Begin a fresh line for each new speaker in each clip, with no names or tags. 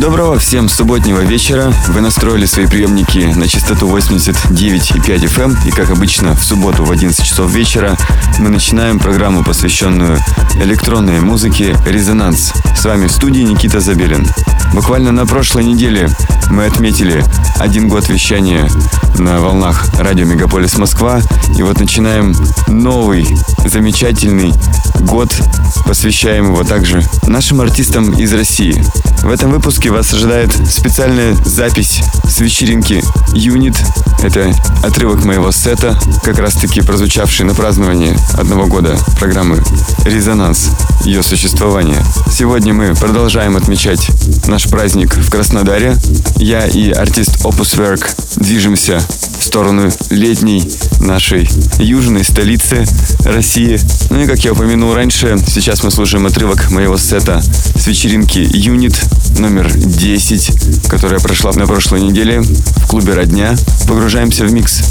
Доброго всем субботнего вечера. Вы настроили свои приемники на частоту 89,5 FM. Эм. И как обычно в субботу в 11 часов вечера мы начинаем программу, посвященную электронной музыке «Резонанс». С вами в студии Никита Забелин. Буквально на прошлой неделе мы отметили один год вещания на волнах радио Мегаполис Москва. И вот начинаем новый замечательный год, посвящаем его также нашим артистам из России. В этом выпуске вас ожидает специальная запись с вечеринки Юнит. Это отрывок моего сета, как раз таки прозвучавший на праздновании одного года программы «Резонанс», ее существования. Сегодня мы продолжаем отмечать наш праздник в Краснодаре. Я и артист Opus Work движемся в сторону летней нашей южной столицы России. Ну и как я упомянул раньше, сейчас мы слушаем отрывок моего сета с вечеринки Юнит номер 10, которая прошла на прошлой неделе в клубе «Родня». Погружаемся в микс.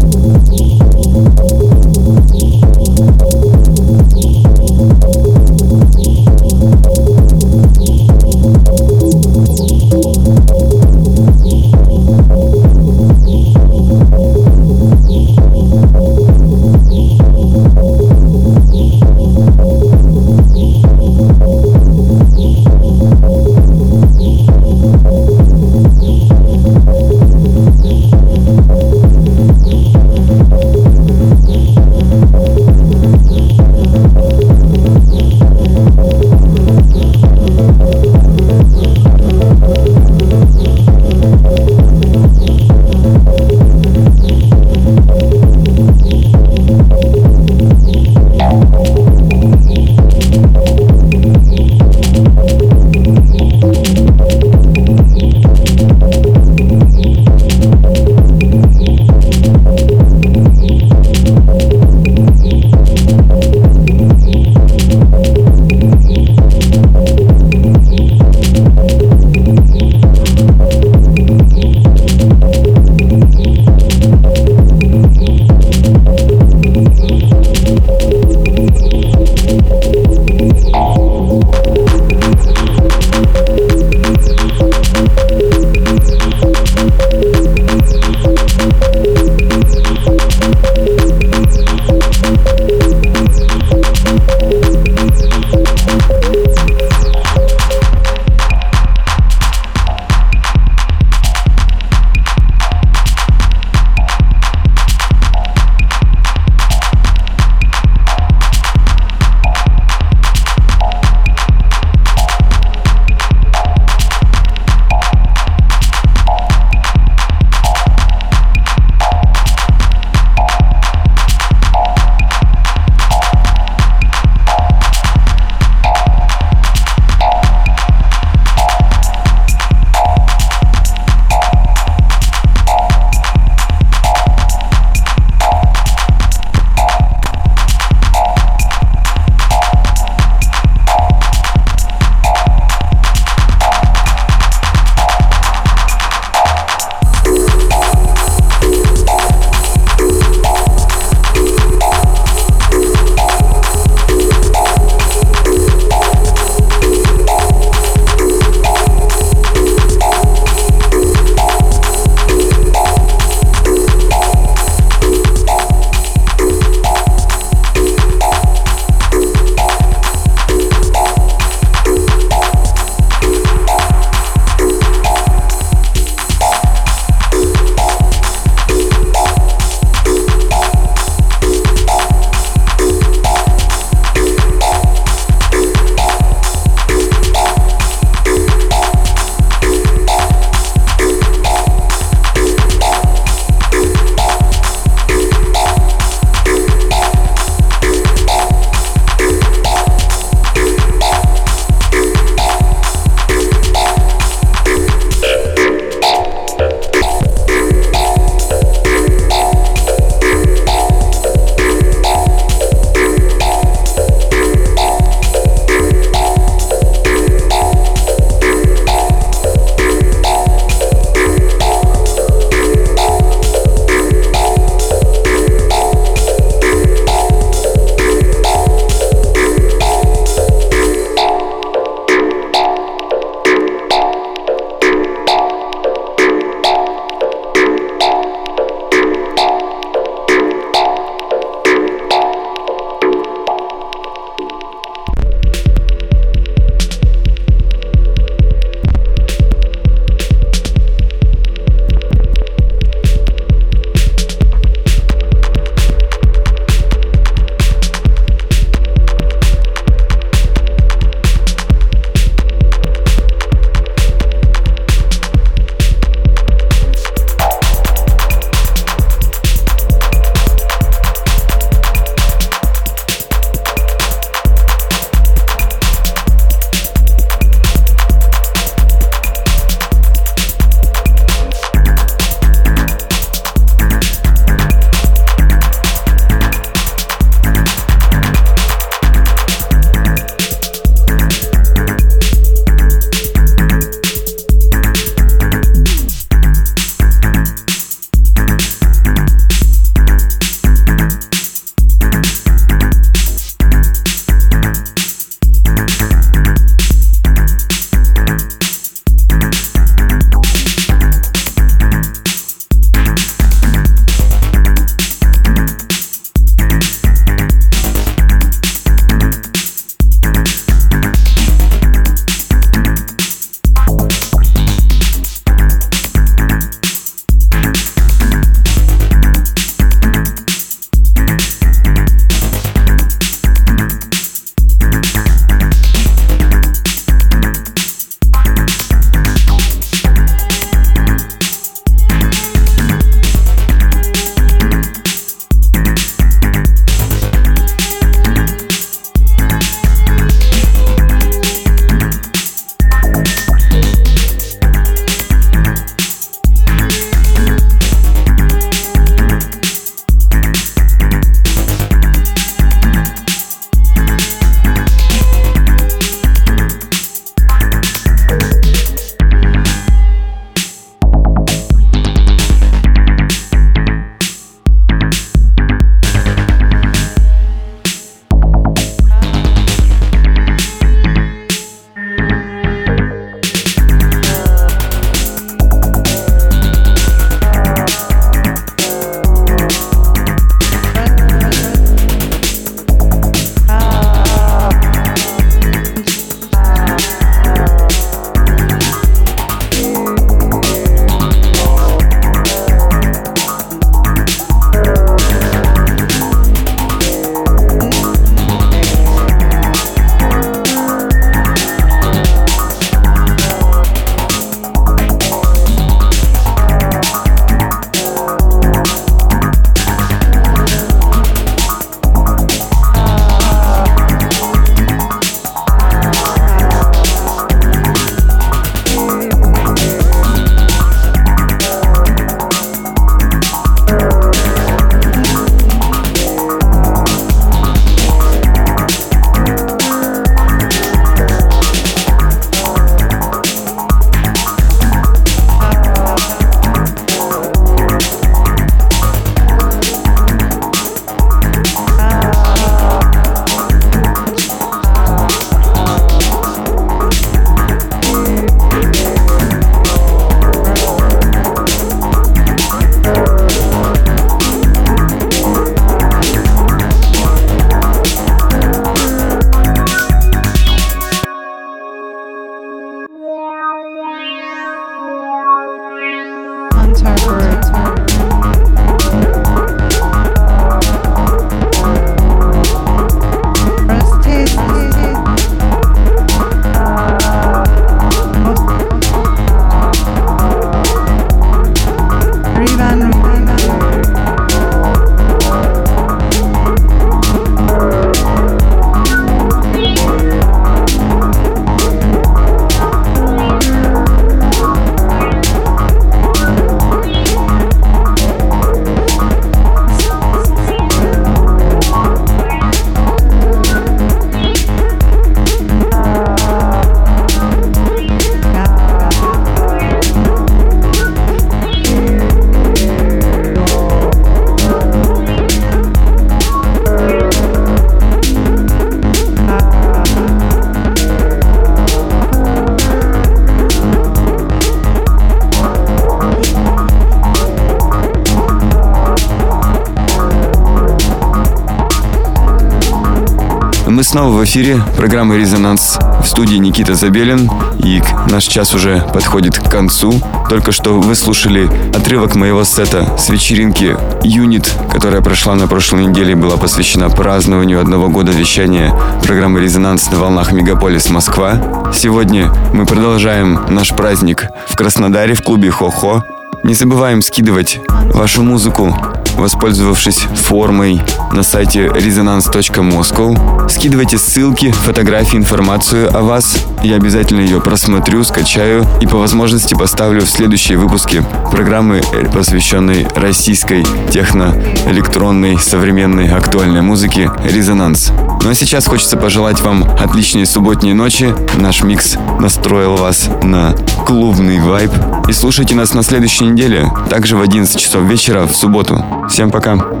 В эфире. Программа «Резонанс» в студии Никита Забелин. И наш час уже подходит к концу. Только что вы слушали отрывок моего сета с вечеринки «Юнит», которая прошла на прошлой неделе и была посвящена празднованию одного года вещания программы «Резонанс» на волнах Мегаполис Москва. Сегодня мы продолжаем наш праздник в Краснодаре в клубе «Хо-Хо». Не забываем скидывать вашу музыку воспользовавшись формой на сайте resonance.moscow. Скидывайте ссылки, фотографии, информацию о вас. Я обязательно ее просмотрю, скачаю и по возможности поставлю в следующие выпуски программы, посвященной российской техно-электронной современной актуальной музыке «Резонанс». Ну а сейчас хочется пожелать вам отличной субботней ночи. Наш микс настроил вас на клубный вайб. И слушайте нас на следующей неделе, также в 11 часов вечера в субботу. Всем пока.